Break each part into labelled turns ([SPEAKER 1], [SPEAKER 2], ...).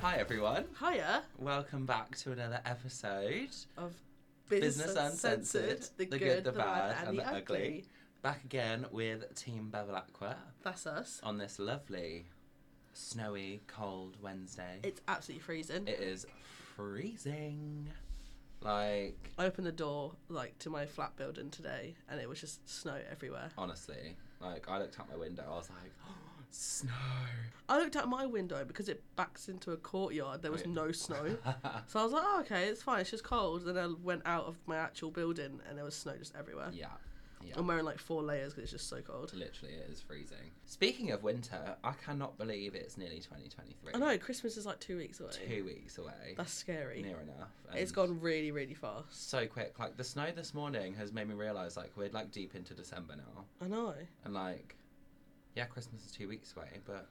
[SPEAKER 1] Hi everyone.
[SPEAKER 2] Hiya
[SPEAKER 1] Welcome back to another episode.
[SPEAKER 2] of
[SPEAKER 1] Business Uncensored, the good, the bad, and the ugly. Back again with Team Bevilacqua
[SPEAKER 2] That's us.
[SPEAKER 1] on this lovely, snowy, cold Wednesday.
[SPEAKER 2] It's absolutely freezing.
[SPEAKER 1] it is freezing. Like,
[SPEAKER 2] I opened the door like to my flat building today, and it was just snow everywhere.
[SPEAKER 1] honestly, like I looked out my window, I was like, oh, snow.
[SPEAKER 2] I looked out my window because it backs into a courtyard. There was
[SPEAKER 1] yeah.
[SPEAKER 2] no snow, so I was like, "Oh, okay, it's fine. It's just cold." Then I went out of my actual building, and there was snow just everywhere.
[SPEAKER 1] yeah, yeah.
[SPEAKER 2] I'm wearing like four layers because it's just so cold.
[SPEAKER 1] Literally, it is freezing. Speaking of winter, I cannot believe it's nearly 2023.
[SPEAKER 2] I know Christmas is like two weeks away.
[SPEAKER 1] Two weeks away.
[SPEAKER 2] That's scary.
[SPEAKER 1] near enough.
[SPEAKER 2] it's gone really, really fast.
[SPEAKER 1] so quick. Like the snow this morning has made me realize like we're like deep into December now,
[SPEAKER 2] I know.
[SPEAKER 1] and like, yeah, Christmas is two weeks away, but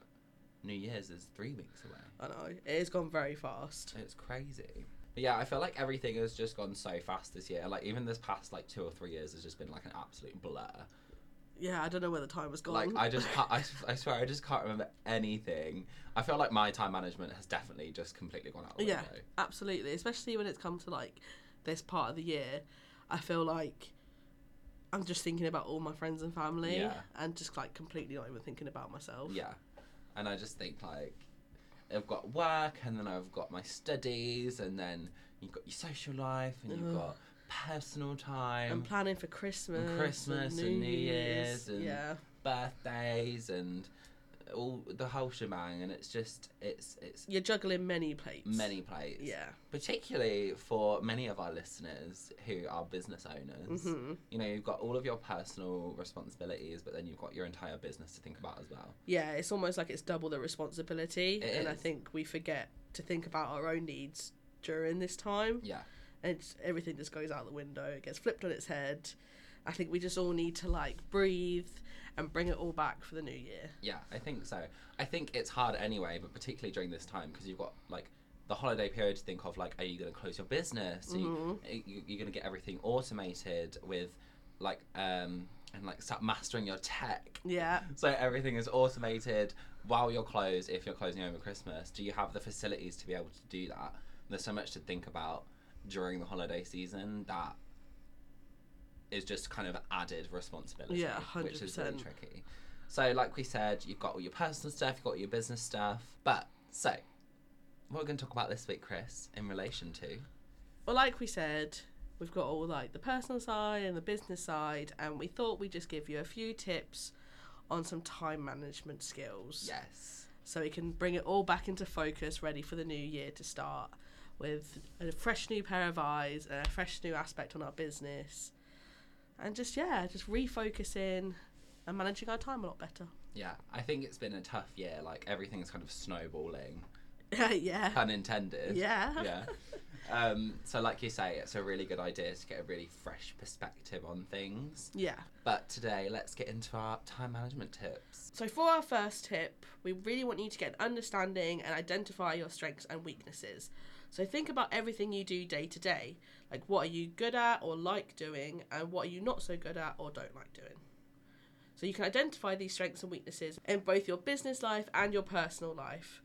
[SPEAKER 1] New Year's is three weeks away.
[SPEAKER 2] I know. It has gone very fast.
[SPEAKER 1] It's crazy. But yeah, I feel like everything has just gone so fast this year. Like even this past like two or three years has just been like an absolute blur.
[SPEAKER 2] Yeah, I don't know where the time has gone.
[SPEAKER 1] Like I just can't, I, I swear I just can't remember anything. I feel like my time management has definitely just completely gone out the
[SPEAKER 2] Yeah.
[SPEAKER 1] window.
[SPEAKER 2] Absolutely, especially when it's come to like this part of the year, I feel like I'm just thinking about all my friends and family
[SPEAKER 1] Yeah.
[SPEAKER 2] and just like completely not even thinking about myself.
[SPEAKER 1] Yeah. And I just think like I've got work and then I've got my studies and then you've got your social life and you've
[SPEAKER 2] Ugh.
[SPEAKER 1] got personal time,
[SPEAKER 2] I'm planning for Christmas,
[SPEAKER 1] Christmas and New Year's and-
[SPEAKER 2] yeah,
[SPEAKER 1] birthdays and all the whole shebang and it's just it's it's
[SPEAKER 2] you're juggling many plates.
[SPEAKER 1] many plates.
[SPEAKER 2] Yeah.
[SPEAKER 1] Particularly for many of our listeners who are business owners.
[SPEAKER 2] hmm
[SPEAKER 1] You know, you've got all of your personal responsibilities, but then you've got your entire business to think about as well.
[SPEAKER 2] Yeah, it's almost like it's double the responsibility,
[SPEAKER 1] It
[SPEAKER 2] and I think we forget to think about our own needs during this time.
[SPEAKER 1] Yeah.
[SPEAKER 2] and everything just goes out the window. It gets flipped on its head. I think we just all need to like breathe and bring it all back for the new year.
[SPEAKER 1] Yeah, I think so. I think it's hard anyway, but particularly during this time because you've got like the holiday period to think of. Like, are you going to close your business? Are you, are you, you're going to get everything automated with like um and like start mastering your tech.
[SPEAKER 2] Yeah,
[SPEAKER 1] So everything is automated while you're closed. If you're closing over Christmas, do you have the facilities to be able to do that? There's so much to think about during the holiday season that is just kind of added responsibility,
[SPEAKER 2] Yeah,
[SPEAKER 1] which is really tricky. So, like we said, you've got all your personal stuff, you've got all your business stuff. But so, what we're going to talk about this week, Chris, in relation to
[SPEAKER 2] well, like we said, we've got all like the personal side and the business side, and we thought we'd just give you a few tips on some time management skills.
[SPEAKER 1] yes,
[SPEAKER 2] so we can bring it all back into focus, ready for the new year to start with a fresh new pair of eyes and a fresh new aspect on our business, and just yeah, just refocusing and managing our time a lot better.
[SPEAKER 1] yeah, I think it's been a tough year. Like everything's kind of snowballing,
[SPEAKER 2] yeah,
[SPEAKER 1] pun intended.
[SPEAKER 2] yeah,
[SPEAKER 1] yeah. Um, so, like you say, it's a really good idea to get a really fresh perspective on things.
[SPEAKER 2] yeah.
[SPEAKER 1] But today, let's get into our time management tips.
[SPEAKER 2] So for our first tip, we really want you to get an understanding and identify your strengths and weaknesses. So think about everything you do day to day. Like what are you good at or like doing and what are you not so good at or don't like doing. So you can identify these strengths and weaknesses in both your business life and your personal life.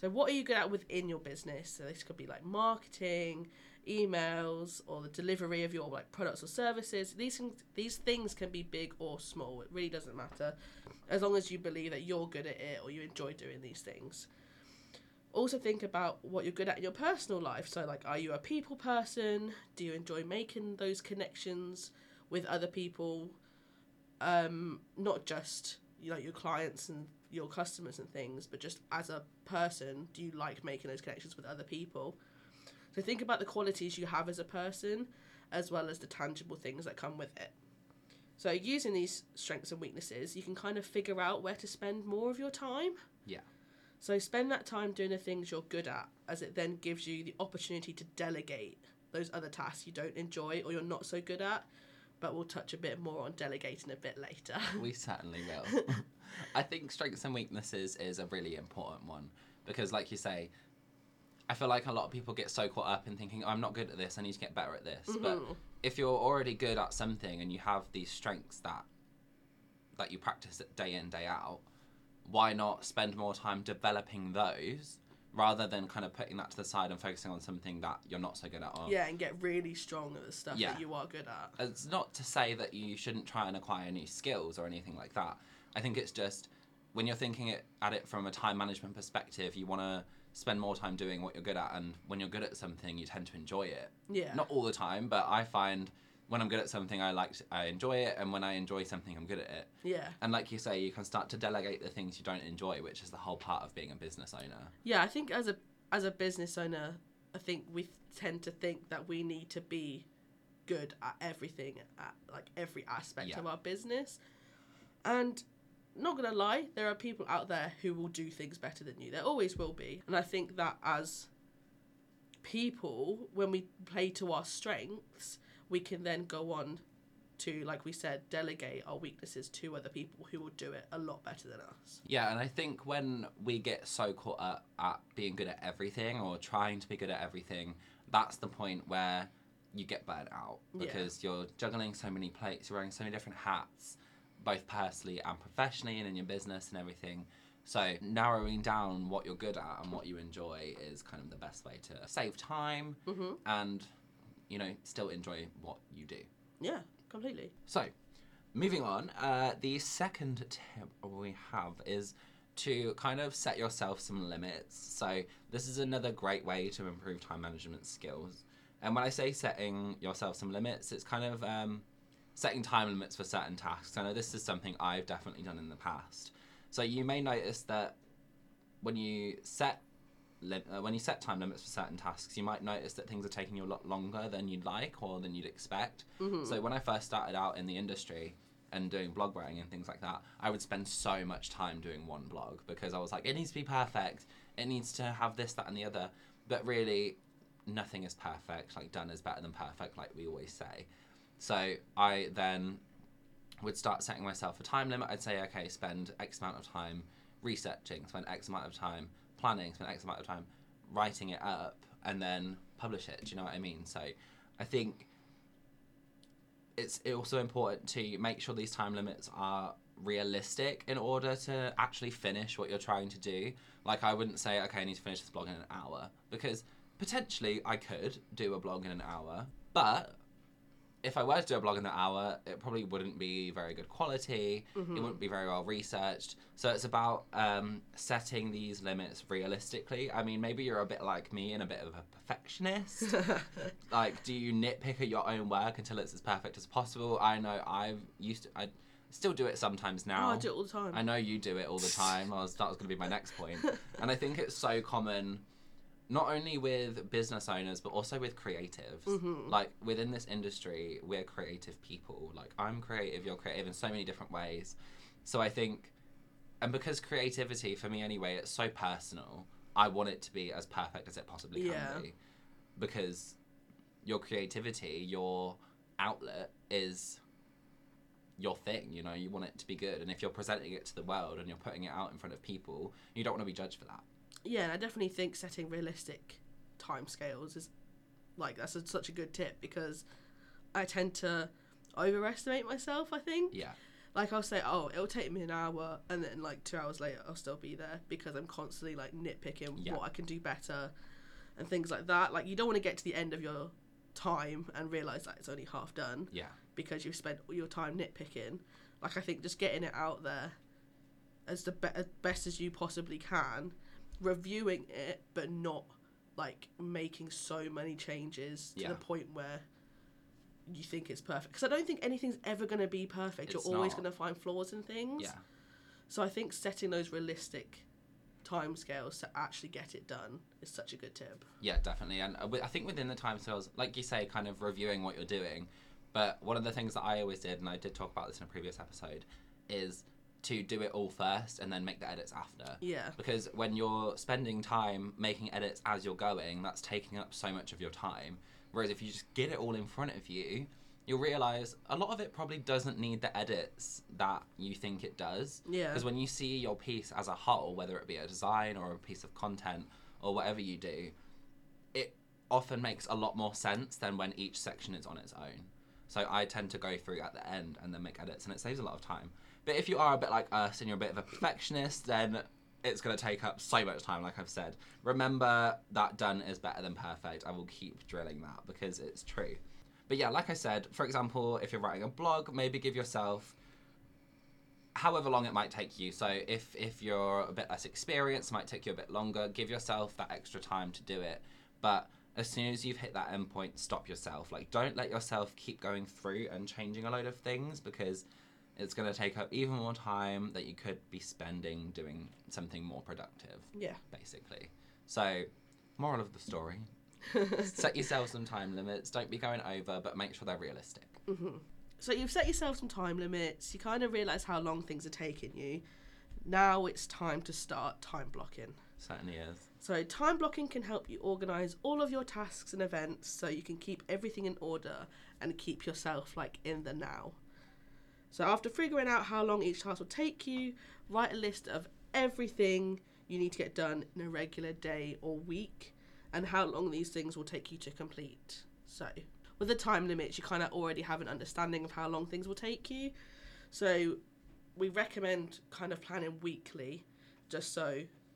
[SPEAKER 2] So what are you good at within your business? So this could be like marketing, emails, or the delivery of your like products or services. These things, these things can be big or small. It really doesn't matter, as long as you believe that you're good at it or you enjoy doing these things. Also think about what you're good at in your personal life. So like, are you a people person? Do you enjoy making those connections with other people? Um, not just you know your clients and your customers and things, but just as a person, do you like making those connections with other people? So think about the qualities you have as a person, as well as the tangible things that come with it. So using these strengths and weaknesses, you can kind of figure out where to spend more of your time.
[SPEAKER 1] Yeah.
[SPEAKER 2] So spend that time doing the things you're good at, as it then gives you the opportunity to delegate those other tasks you don't enjoy or you're not so good at. But we'll touch a bit more on delegating a bit later.
[SPEAKER 1] We certainly will. I think strengths and weaknesses is a really important one because, like you say, I feel like a lot of people get so caught up in thinking, I'm not good at this, I need to get better at this. But
[SPEAKER 2] Mhm.
[SPEAKER 1] if you're already good at something and you have these strengths that that you practice it day in day out why not spend more time developing those rather than kind of putting that to the side and focusing on something that you're not so good at. Or,
[SPEAKER 2] Yeah, and get really strong at the stuff
[SPEAKER 1] Yeah.
[SPEAKER 2] that you are good at.
[SPEAKER 1] It's not to say that you shouldn't try and acquire new skills or anything like that. I think it's just when you're thinking it, at it from a time management perspective, you want to spend more time doing what you're good at. And when you're good at something, you tend to enjoy it.
[SPEAKER 2] Yeah.
[SPEAKER 1] Not all the time, but I find when I'm good at something, I like I enjoy it, and when I enjoy something, I'm good at it.
[SPEAKER 2] Yeah.
[SPEAKER 1] And like you say, you can start to delegate the things you don't enjoy, which is the whole part of being a business owner.
[SPEAKER 2] Yeah, I think as a as a business owner, I think we tend to think that we need to be good at everything at like every aspect
[SPEAKER 1] Yeah.
[SPEAKER 2] of our business. And not gonna lie, there are people out there who will do things better than you. There always will be. And I think that as people, when we play to our strengths, we can then go on to, like we said, delegate our weaknesses to other people who will do it a lot better than us.
[SPEAKER 1] Yeah, and I think when we get so caught up at being good at everything or trying to be good at everything, that's the point where you get burnt out
[SPEAKER 2] Yeah.
[SPEAKER 1] because you're juggling so many plates, you're wearing so many different hats, both personally and professionally, and in your business and everything. So narrowing down what you're good at and what you enjoy is kind of the best way to save time
[SPEAKER 2] Mm-hmm.
[SPEAKER 1] and you know still enjoy what you do.
[SPEAKER 2] Yeah, completely.
[SPEAKER 1] So, moving on, uh, the second tip we have is to kind of set yourself some limits. So, this is another great way to improve time management skills. And when I say setting yourself some limits, it's kind of um, setting time limits for certain tasks. I know this is something I've definitely done in the past. So, you may notice that when you set lim- uh, when you set time limits for certain tasks, you might notice that things are taking you a lot longer than you'd like or than you'd expect. So when I first started out in the industry and doing blog writing and things like that, I would spend so much time doing one blog because I was like, it needs to be perfect. It needs to have this, that, and the other. But really, nothing is perfect. Like done is better than perfect, like we always say. So I then would start setting myself a time limit. I'd say, okay, spend X amount of time researching, spend X amount of time planning, spend X amount of time writing it up, and then publish it. Do you know what I mean? So I think it's also important to make sure these time limits are realistic in order to actually finish what you're trying to do. Like I wouldn't say, okay, I need to finish this blog in an hour because potentially I could do a blog in an hour, but if I were to do a blog in an hour, it probably wouldn't be very good quality. It wouldn't be very well researched. So it's about um, setting these limits realistically. I mean, maybe you're a bit like me and a bit of a perfectionist. like, do you nitpick at your own work until it's as perfect as possible? I know I've used to, I still do it sometimes
[SPEAKER 2] Oh,
[SPEAKER 1] now.
[SPEAKER 2] I do it all the time.
[SPEAKER 1] I know you do it all the time. I was, that was going to be my next point. and I think it's so common, not only with business owners, but also with creatives.
[SPEAKER 2] Mm-hmm.
[SPEAKER 1] Like within this industry, we're creative people. Like I'm creative, you're creative in so many different ways. So I think, and because creativity, for me anyway, it's so personal, I want it to be as perfect as it possibly can
[SPEAKER 2] Yeah.
[SPEAKER 1] be. Because your creativity, your outlet is your thing you know you want it to be good and if you're presenting it to the world and you're putting it out in front of people you don't want to be judged for that
[SPEAKER 2] Yeah, and I definitely think setting realistic timescales is like that's a, such a good tip because I tend to overestimate myself. I think
[SPEAKER 1] yeah
[SPEAKER 2] like I'll say, oh, it'll take me an hour, and then like two hours later, I'll still be there because I'm constantly like nitpicking
[SPEAKER 1] Yeah.
[SPEAKER 2] what I can do better and things like that. Like you don't want to get to the end of your time and realize that it's only half done
[SPEAKER 1] yeah
[SPEAKER 2] because you've spent all your time nitpicking. Like I think just getting it out there as the be- as best as you possibly can, reviewing it, but not like making so many changes to
[SPEAKER 1] Yeah.
[SPEAKER 2] the point where you think it's perfect. Because I don't think anything's ever going to be perfect.
[SPEAKER 1] It's
[SPEAKER 2] You're always going to find flaws in things.
[SPEAKER 1] yeah
[SPEAKER 2] So I think setting those realistic timescales to actually get it done is such a good tip.
[SPEAKER 1] yeah definitely and uh, i think within the time scales like you say kind of reviewing what you're doing but one of the things that i always did and i did talk about this in a previous episode is to do it all first and then make the edits after.
[SPEAKER 2] Yeah.
[SPEAKER 1] because when you're spending time making edits as you're going that's taking up so much of your time. Whereas if you just get it all in front of you you'll realize a lot of it probably doesn't need the edits that you think it does.
[SPEAKER 2] Yeah.
[SPEAKER 1] because when you see your piece as a whole whether it be a design or a piece of content or whatever you do it often makes a lot more sense than when each section is on its own. So i tend to go through at the end and then make edits and it saves a lot of time but if you are a bit like us and you're a bit of a perfectionist then it's going to take up so much time, like I've said. Remember that done is better than perfect. I will keep drilling that because it's true. But yeah, like I said, for example, if you're writing a blog, maybe give yourself however long it might take you. So if if you're a bit less experienced, might take you a bit longer. Give yourself that extra time to do it. But as soon as you've hit that end point, stop yourself. Like don't let yourself keep going through and changing a load of things because it's going to take up even more time that you could be spending doing something more productive,
[SPEAKER 2] Yeah.
[SPEAKER 1] basically. So, moral of the story set yourself some time limits. Don't be going over, but make sure they're realistic. Mm-hmm.
[SPEAKER 2] So you've set yourself some time limits. You kind of realize how long things are taking you. Now it's time to start time blocking.
[SPEAKER 1] Certainly is.
[SPEAKER 2] So time blocking can help you organize all of your tasks and events so you can keep everything in order and keep yourself like in the now. So after figuring out how long each task will take you, write a list of everything you need to get done in a regular day or week and how long these things will take you to complete. So with the time limits, you kind of already have an understanding of how long things will take you. So we recommend kind of planning weekly just so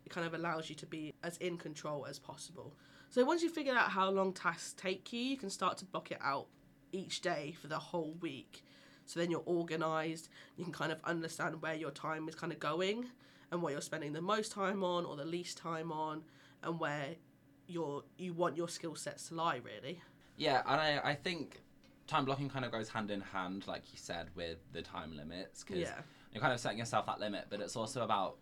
[SPEAKER 2] it kind of allows you to be as in control as possible. So once you've figured out how long tasks take you, you can start to block it out each day for the whole week. So then you're organized, you can kind of understand where your time is kind of going and what you're spending the most time on or the least time on and where your you want your skill sets to lie really.
[SPEAKER 1] Yeah, and I, I think time blocking kind of goes hand in hand, like you said, with the time limits because
[SPEAKER 2] Yeah.
[SPEAKER 1] you're kind of setting yourself that limit, but it's also about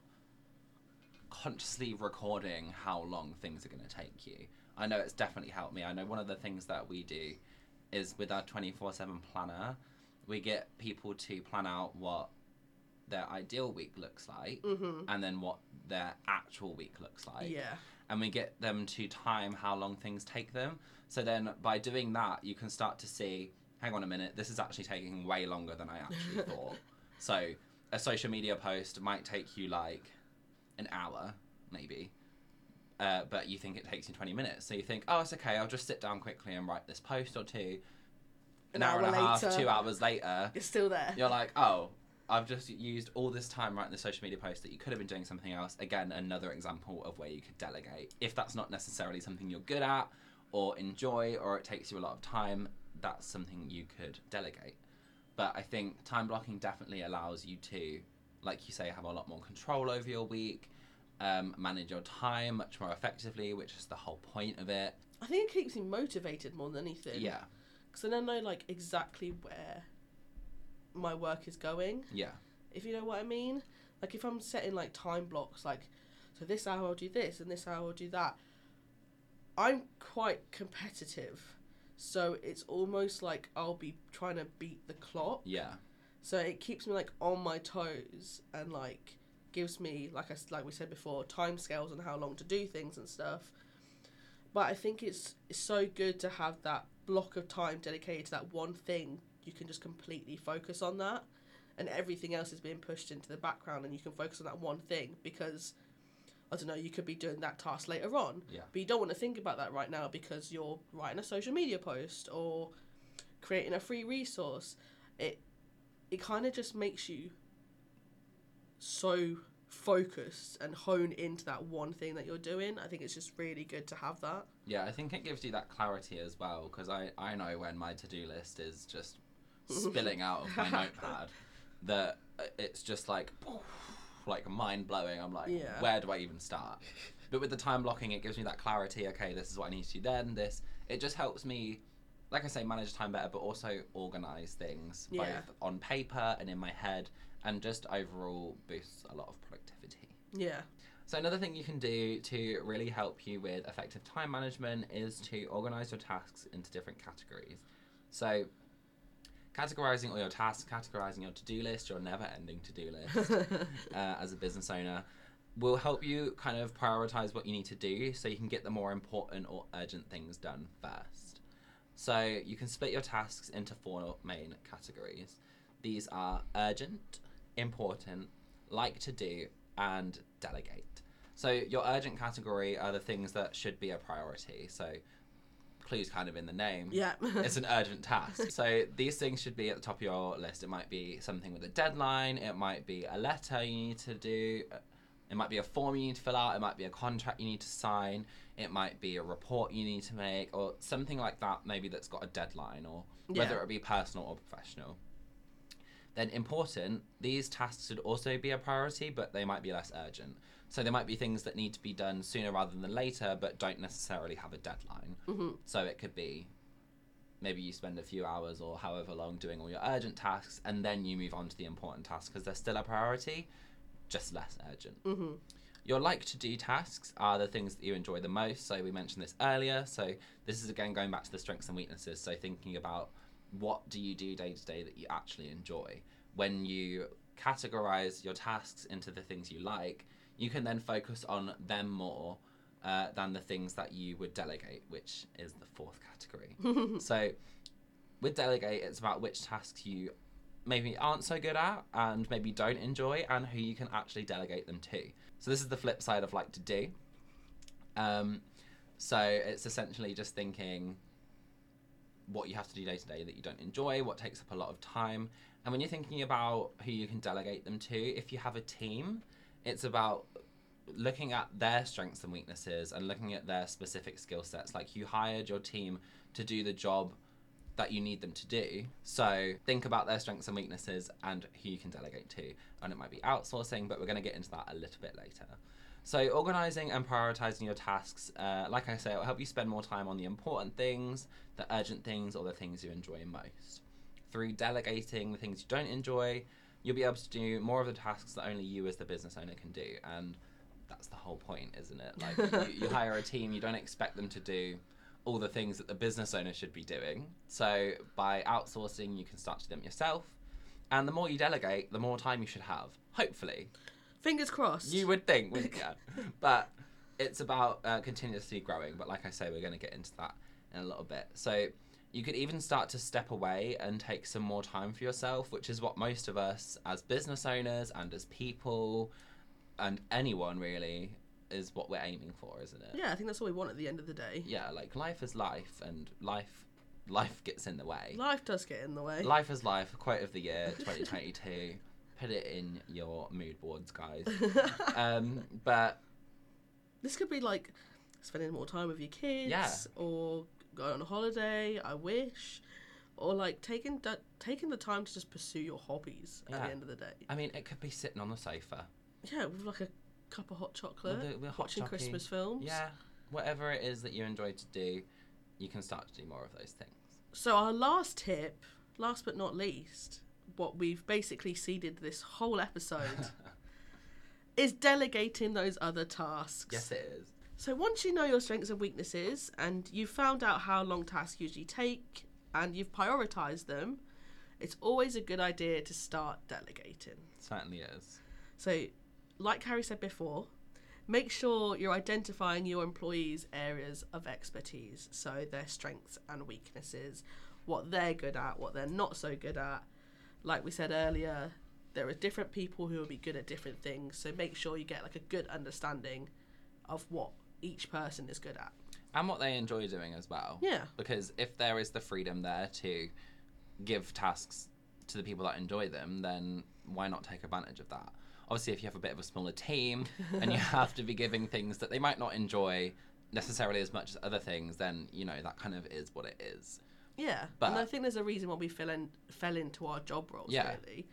[SPEAKER 1] consciously recording how long things are going to take you. I know it's definitely helped me. I know one of the things that we do is with our 24 7 planner, we get people to plan out what their ideal week looks like
[SPEAKER 2] Mhm.
[SPEAKER 1] and then what their actual week looks like
[SPEAKER 2] Yeah.
[SPEAKER 1] and we get them to time how long things take them. So then by doing that, you can start to see, hang on a minute, this is actually taking way longer than I actually thought. So a social media post might take you like an hour, maybe. Uh, but you think it takes you 20 minutes. So you think, oh, it's okay, I'll just sit down quickly and write this post or two. An,
[SPEAKER 2] An
[SPEAKER 1] hour, and a half,
[SPEAKER 2] later.
[SPEAKER 1] two hours later,
[SPEAKER 2] It's still there.
[SPEAKER 1] you're like, oh, I've just used all this time writing the social media post that you could have been doing something else. Again, another example of where you could delegate. If that's not necessarily something you're good at or enjoy or it takes you a lot of time, that's something you could delegate. But I think time blocking definitely allows you to, like you say, have a lot more control over your week, um, manage your time much more effectively, which is the whole point of it.
[SPEAKER 2] I think it keeps me motivated more than anything.
[SPEAKER 1] Yeah,
[SPEAKER 2] Because then I know like exactly where my work is going.
[SPEAKER 1] yeah,
[SPEAKER 2] If you know what I mean. Like if I'm setting like time blocks, like so this hour I'll do this and this hour I'll do that. I'm quite competitive, so it's almost like I'll be trying to beat the clock.
[SPEAKER 1] yeah,
[SPEAKER 2] So it keeps me like on my toes and like gives me like I like we said before time scales on how long to do things and stuff. But I think it's it's so good to have that block of time dedicated to that one thing. You can just completely focus on that, and everything else is being pushed into the background, and you can focus on that one thing because. I don't know, you could be doing that task later on.
[SPEAKER 1] Yeah.
[SPEAKER 2] But you don't want to think about that right now because you're writing a social media post or creating a free resource. It it kind of just makes you so focused and hone into that one thing that you're doing. I think it's just really good to have that.
[SPEAKER 1] Yeah, I think it gives you that clarity as well because I, I know when my to do list is just spilling out of my notepad that uh, it's just like like mind blowing. I'm like,
[SPEAKER 2] Yeah.
[SPEAKER 1] where do I even start? But with the time blocking, it gives me that clarity. Okay, this is what I need to do then. This it just helps me, like I say, manage time better, but also organize things
[SPEAKER 2] Yeah.
[SPEAKER 1] both on paper and in my head, and just overall boosts a lot of productivity.
[SPEAKER 2] Yeah.
[SPEAKER 1] So another thing you can do to really help you with effective time management is to organize your tasks into different categories. So categorizing all your tasks, categorizing your to-do list, your never-ending to-do list uh, as a business owner will help you kind of prioritize what you need to do so you can get the more important or urgent things done first. So you can split your tasks into four main categories. These are urgent, important, like to do, and delegate. So your urgent category are the things that should be a priority. So clues kind of in the name
[SPEAKER 2] Yeah.
[SPEAKER 1] it's an urgent task. So these things should be at the top of your list. It might be something with a deadline. It might be a letter you need to do, It might be a form you need to fill out, it might be a contract you need to sign, it might be a report you need to make, or something like that, maybe that's got a deadline, or whether it be personal or professional. Then, important, these tasks should also be a priority, but they might be less urgent. So, there might be things that need to be done sooner rather than later, but don't necessarily have a deadline.
[SPEAKER 2] Mhm.
[SPEAKER 1] So, it could be maybe you spend a few hours or however long doing all your urgent tasks, and then you move on to the important tasks because they're still a priority, just less urgent.
[SPEAKER 2] Mhm.
[SPEAKER 1] Your like to do tasks are the things that you enjoy the most. So we mentioned this earlier. So this is again going back to the strengths and weaknesses. So thinking about what do you do day to day that you actually enjoy. When you categorize your tasks into the things you like, you can then focus on them more uh, than the things that you would delegate, which is the fourth category. so with delegate, it's about which tasks you maybe aren't so good at and maybe don't enjoy and who you can actually delegate them to. So this is the flip side of like to do. Um, so it's essentially just thinking what you have to do day to day that you don't enjoy, what takes up a lot of time. And when you're thinking about who you can delegate them to, if you have a team, it's about looking at their strengths and weaknesses and looking at their specific skill sets. Like you hired your team to do the job that you need them to do. So think about their strengths and weaknesses and who you can delegate to. And it might be outsourcing, but we're going to get into that a little bit later. So organizing and prioritizing your tasks, uh, like I say, it will help you spend more time on the important things, the urgent things, or the things you enjoy most. Through delegating the things you don't enjoy, you'll be able to do more of the tasks that only you as the business owner can do. And that's the whole point, isn't it? Like you, you hire a team, you don't expect them to do all the things that the business owner should be doing. So by outsourcing, you can start to do them yourself. And the more you delegate, the more time you should have. Hopefully,
[SPEAKER 2] Fingers crossed.
[SPEAKER 1] you would think, wouldn't you? but it's about uh, continuously growing. But like I say, we're going to get into that in a little bit. So you could even start to step away and take some more time for yourself, which is what most of us as business owners and as people and anyone really is what we're aiming for, isn't it?
[SPEAKER 2] Yeah, I think that's all we want at the end of the day.
[SPEAKER 1] Yeah, like life is life, and life life gets in the way.
[SPEAKER 2] Life does get in the way.
[SPEAKER 1] Life is life. Quote of the year, 2022. Put it in your mood boards, guys. Um, but
[SPEAKER 2] this could be like spending more time with your kids,
[SPEAKER 1] Yeah.
[SPEAKER 2] or going on a holiday. I wish, or like taking taking the time to just pursue your hobbies at the end of the day.
[SPEAKER 1] I mean, it could be sitting on the sofa.
[SPEAKER 2] Yeah, with like a cup of hot chocolate,
[SPEAKER 1] hot
[SPEAKER 2] watching. Christmas films.
[SPEAKER 1] Yeah, whatever it is that you enjoy to do, you can start to do more of those things.
[SPEAKER 2] So our last tip, last but not least, what we've basically seeded this whole episode is delegating those other tasks.
[SPEAKER 1] yes, it is.
[SPEAKER 2] So once you know your strengths and weaknesses and you've found out how long tasks usually take and you've prioritized them, it's always a good idea to start delegating.
[SPEAKER 1] certainly is.
[SPEAKER 2] So, like Harry said before, make sure you're identifying your employees' areas of expertise, so their strengths and weaknesses, what they're good at, what they're not so good at. Like we said earlier, there are different people who will be good at different things, so make sure you get like a good understanding of what each person is good at.
[SPEAKER 1] And what they enjoy doing as well.
[SPEAKER 2] Yeah.
[SPEAKER 1] Because if there is the freedom there to give tasks to the people that enjoy them, then why not take advantage of that? Obviously, if you have a bit of a smaller team and you have to be giving things that they might not enjoy necessarily as much as other things, then you know that kind of is what it is.
[SPEAKER 2] Yeah,
[SPEAKER 1] But-
[SPEAKER 2] and I think there's a reason why we fell in fell into our job roles.
[SPEAKER 1] Yeah.
[SPEAKER 2] Really,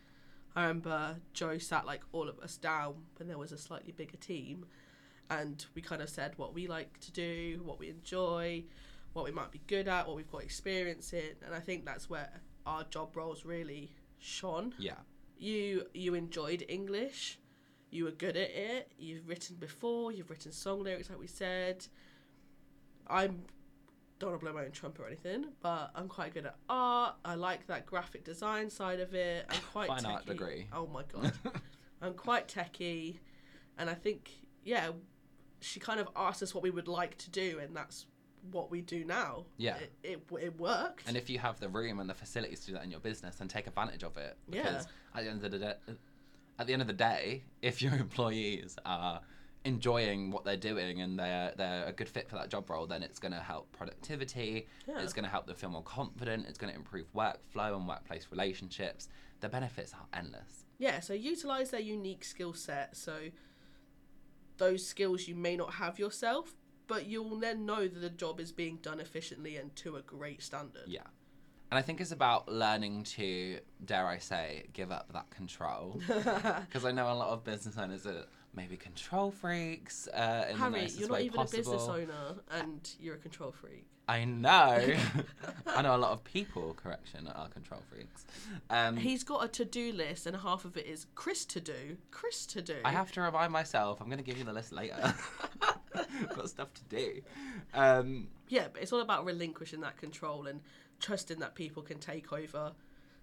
[SPEAKER 2] I remember Jo sat like all of us down when there was a slightly bigger team, and we kind of said what we like to do, what we enjoy, what we might be good at, what we've got experience in, and I think that's where our job roles really shone.
[SPEAKER 1] Yeah.
[SPEAKER 2] You you enjoyed English, you were good at it. You've written before. You've written song lyrics, like we said. I'm don't want to blow my own trumpet or anything, but I'm quite good at art. I like that graphic design side of it. I'm quite
[SPEAKER 1] Fine
[SPEAKER 2] techie.
[SPEAKER 1] art degree.
[SPEAKER 2] Oh my god, I'm quite techie, and I think yeah, she kind of asked us what we would like to do, and that's what we do now.
[SPEAKER 1] Yeah.
[SPEAKER 2] it it, it worked.
[SPEAKER 1] And if you have the room and the facilities to do that in your business, then take advantage of it.
[SPEAKER 2] Yeah.
[SPEAKER 1] Because at the end of the day, at the end of the day, if your employees are enjoying what they're doing and they're they're a good fit for that job role, then it's going to help productivity.
[SPEAKER 2] Yeah.
[SPEAKER 1] It's going to help them feel more confident. It's going to improve workflow and workplace relationships. The benefits are endless.
[SPEAKER 2] yeah, so utilize their unique skill set. So those skills you may not have yourself, but you'll then know that the job is being done efficiently and to a great standard.
[SPEAKER 1] Yeah. And I think it's about learning to, dare I say, give up that control. Because I know a lot of business owners are maybe control freaks. Uh, in
[SPEAKER 2] Harry, you're not even a business owner and you're a control freak.
[SPEAKER 1] I know. I know a lot of people, correction, are control freaks. Um,
[SPEAKER 2] He's got a to do list and half of it is Chris to do. Chris to do.
[SPEAKER 1] I have to remind myself. I'm going to give you the list later. Got stuff to do. Um,
[SPEAKER 2] Yeah, but it's all about relinquishing that control and trusting that people can take over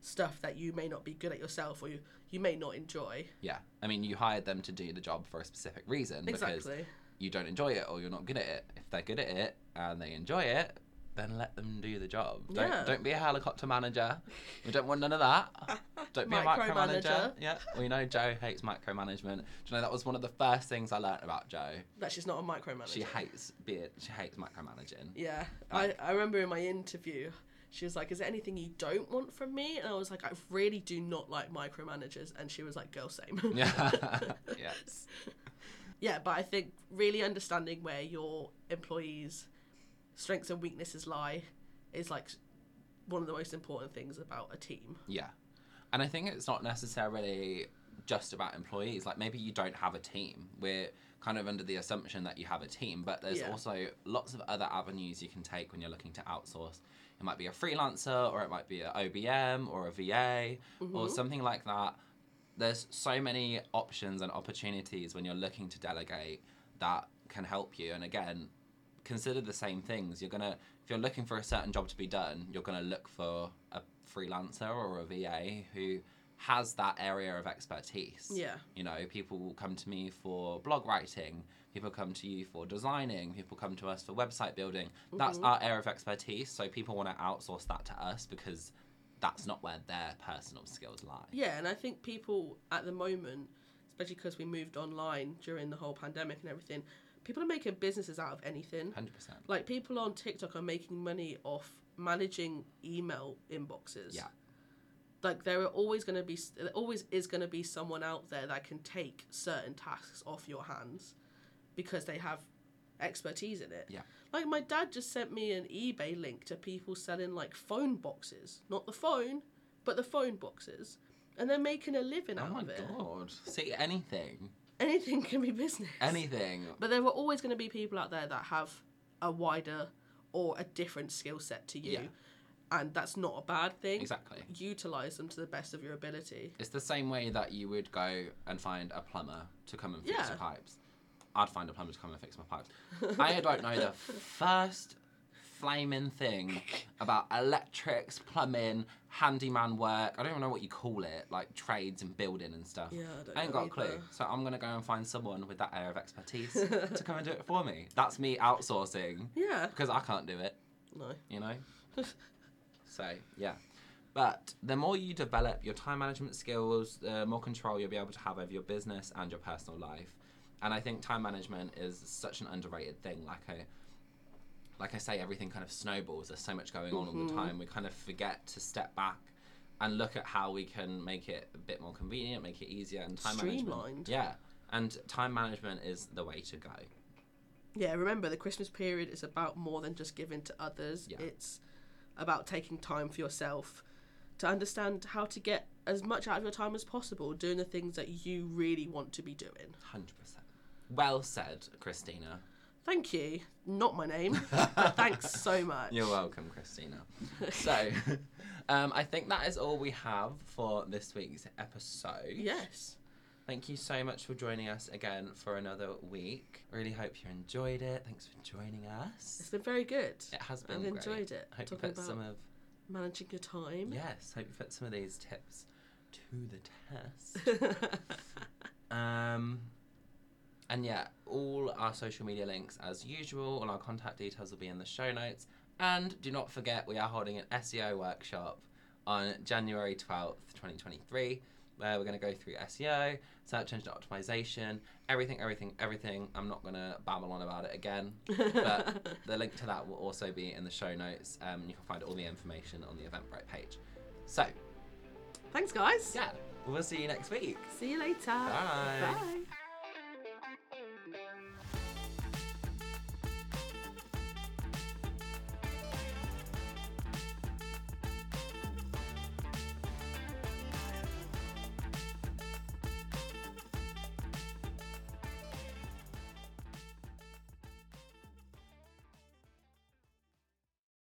[SPEAKER 2] stuff that you may not be good at yourself or you, you may not enjoy.
[SPEAKER 1] yeah. I mean, you hired them to do the job for a specific reason because
[SPEAKER 2] Exactly.
[SPEAKER 1] you don't enjoy it or you're not good at it. If they're good at it and they enjoy it, then let them do the job. Don't
[SPEAKER 2] Yeah.
[SPEAKER 1] don't be a helicopter manager. We don't want none of that. Don't be a micromanager. Yeah, we know Jo hates micromanagement. Do you know that was one of the first things I learnt about Jo?
[SPEAKER 2] That she's not a micromanager.
[SPEAKER 1] She hates being she hates micromanaging.
[SPEAKER 2] Yeah, I, I remember in my interview, she was like, "Is there anything you don't want from me?" And I was like, "I really do not like micromanagers." And she was like, "Girl, same."
[SPEAKER 1] Yeah. yes.
[SPEAKER 2] yeah, but I think really understanding where your employees' strengths and weaknesses lie is like one of the most important things about a team.
[SPEAKER 1] Yeah. And I think it's not necessarily just about employees. Like maybe you don't have a team. We're kind of under the assumption that you have a team, but there's
[SPEAKER 2] Yeah.
[SPEAKER 1] also lots of other avenues you can take when you're looking to outsource. It might be a freelancer or it might be an OBM or a VA or mm-hmm. something like that. There's so many options and opportunities when you're looking to delegate that can help you. And again, consider the same things. You're gonna if you're looking for a certain job to be done, you're gonna look for a freelancer or a VA who has that area of expertise.
[SPEAKER 2] Yeah.
[SPEAKER 1] You know, people will come to me for blog writing, people come to you for designing, people come to us for website building. Mm-hmm. That's our area of expertise, so people want to outsource that to us because that's not where their personal skills lie.
[SPEAKER 2] Yeah, and I think people at the moment, especially because we moved online during the whole pandemic and everything, people are making businesses out of anything.
[SPEAKER 1] 100%.
[SPEAKER 2] Like people on TikTok are making money off managing email inboxes.
[SPEAKER 1] Yeah.
[SPEAKER 2] Like there are always going to be there always is going to be someone out there that can take certain tasks off your hands because they have expertise in it.
[SPEAKER 1] Yeah.
[SPEAKER 2] Like my dad just sent me an eBay link to people selling like phone boxes, not the phone, but the phone boxes, and they're making a living
[SPEAKER 1] Oh
[SPEAKER 2] out of it.
[SPEAKER 1] Oh my god. See, anything.
[SPEAKER 2] Anything can be business.
[SPEAKER 1] Anything.
[SPEAKER 2] But there are always going to be people out there that have a wider or a different skill set to you.
[SPEAKER 1] Yeah.
[SPEAKER 2] And that's not a bad thing.
[SPEAKER 1] Exactly.
[SPEAKER 2] Utilize them to the best of your ability.
[SPEAKER 1] It's the same way that you would go and find a plumber to come and fix
[SPEAKER 2] Yeah.
[SPEAKER 1] your pipes. I'd find a plumber to come and fix my pipes. I don't know the first flaming thing about electrics, plumbing, handyman work. I don't even know what you call it, like trades and building and stuff.
[SPEAKER 2] Yeah, I don't
[SPEAKER 1] I ain't got a clue. So I'm gonna go and find someone with that area of expertise to come and do it for me. That's me outsourcing
[SPEAKER 2] Yeah.
[SPEAKER 1] because I can't do it
[SPEAKER 2] No.
[SPEAKER 1] you know? so, yeah. But the more you develop your time management skills, the more control you'll be able to have over your business and your personal life. And I think time management is such an underrated thing. Like I, like I say, everything kind of snowballs. There's so much going on all the mm-hmm. time. We kind of forget to step back and look at how we can make it a bit more convenient, make it easier, and time management. Yeah, and time management is the way to go.
[SPEAKER 2] Yeah, remember the Christmas period is about more than just giving to others.
[SPEAKER 1] Yeah.
[SPEAKER 2] It's about taking time for yourself to understand how to get as much out of your time as possible, doing the things that you really want to be doing.
[SPEAKER 1] Hundred percent. Well said, Christina.
[SPEAKER 2] Thank you. Not my name, but thanks so much.
[SPEAKER 1] You're welcome, Christina. so, um, I think that is all we have for this week's episode.
[SPEAKER 2] Yes.
[SPEAKER 1] Thank you so much for joining us again for another week. Really hope you enjoyed it. Thanks for joining us.
[SPEAKER 2] It's been very good.
[SPEAKER 1] It has been
[SPEAKER 2] I've
[SPEAKER 1] great.
[SPEAKER 2] enjoyed it.
[SPEAKER 1] Hope you put some of
[SPEAKER 2] managing your time.
[SPEAKER 1] yes. Hope you put some of these tips to the test. Um, and yeah, all our social media links as usual, all our contact details will be in the show notes. And do not forget, we are holding an SEO workshop on January 12th, 2023, where we're going to go through SEO, search engine optimization, everything, everything, everything. I'm not going to babble on about it again, but the link to that will also be in the show notes. Um, you can find all the information on the Eventbrite page. So,
[SPEAKER 2] Thanks, guys.
[SPEAKER 1] yeah, we'll see you next week.
[SPEAKER 2] See you later.
[SPEAKER 1] Bye.
[SPEAKER 2] Bye.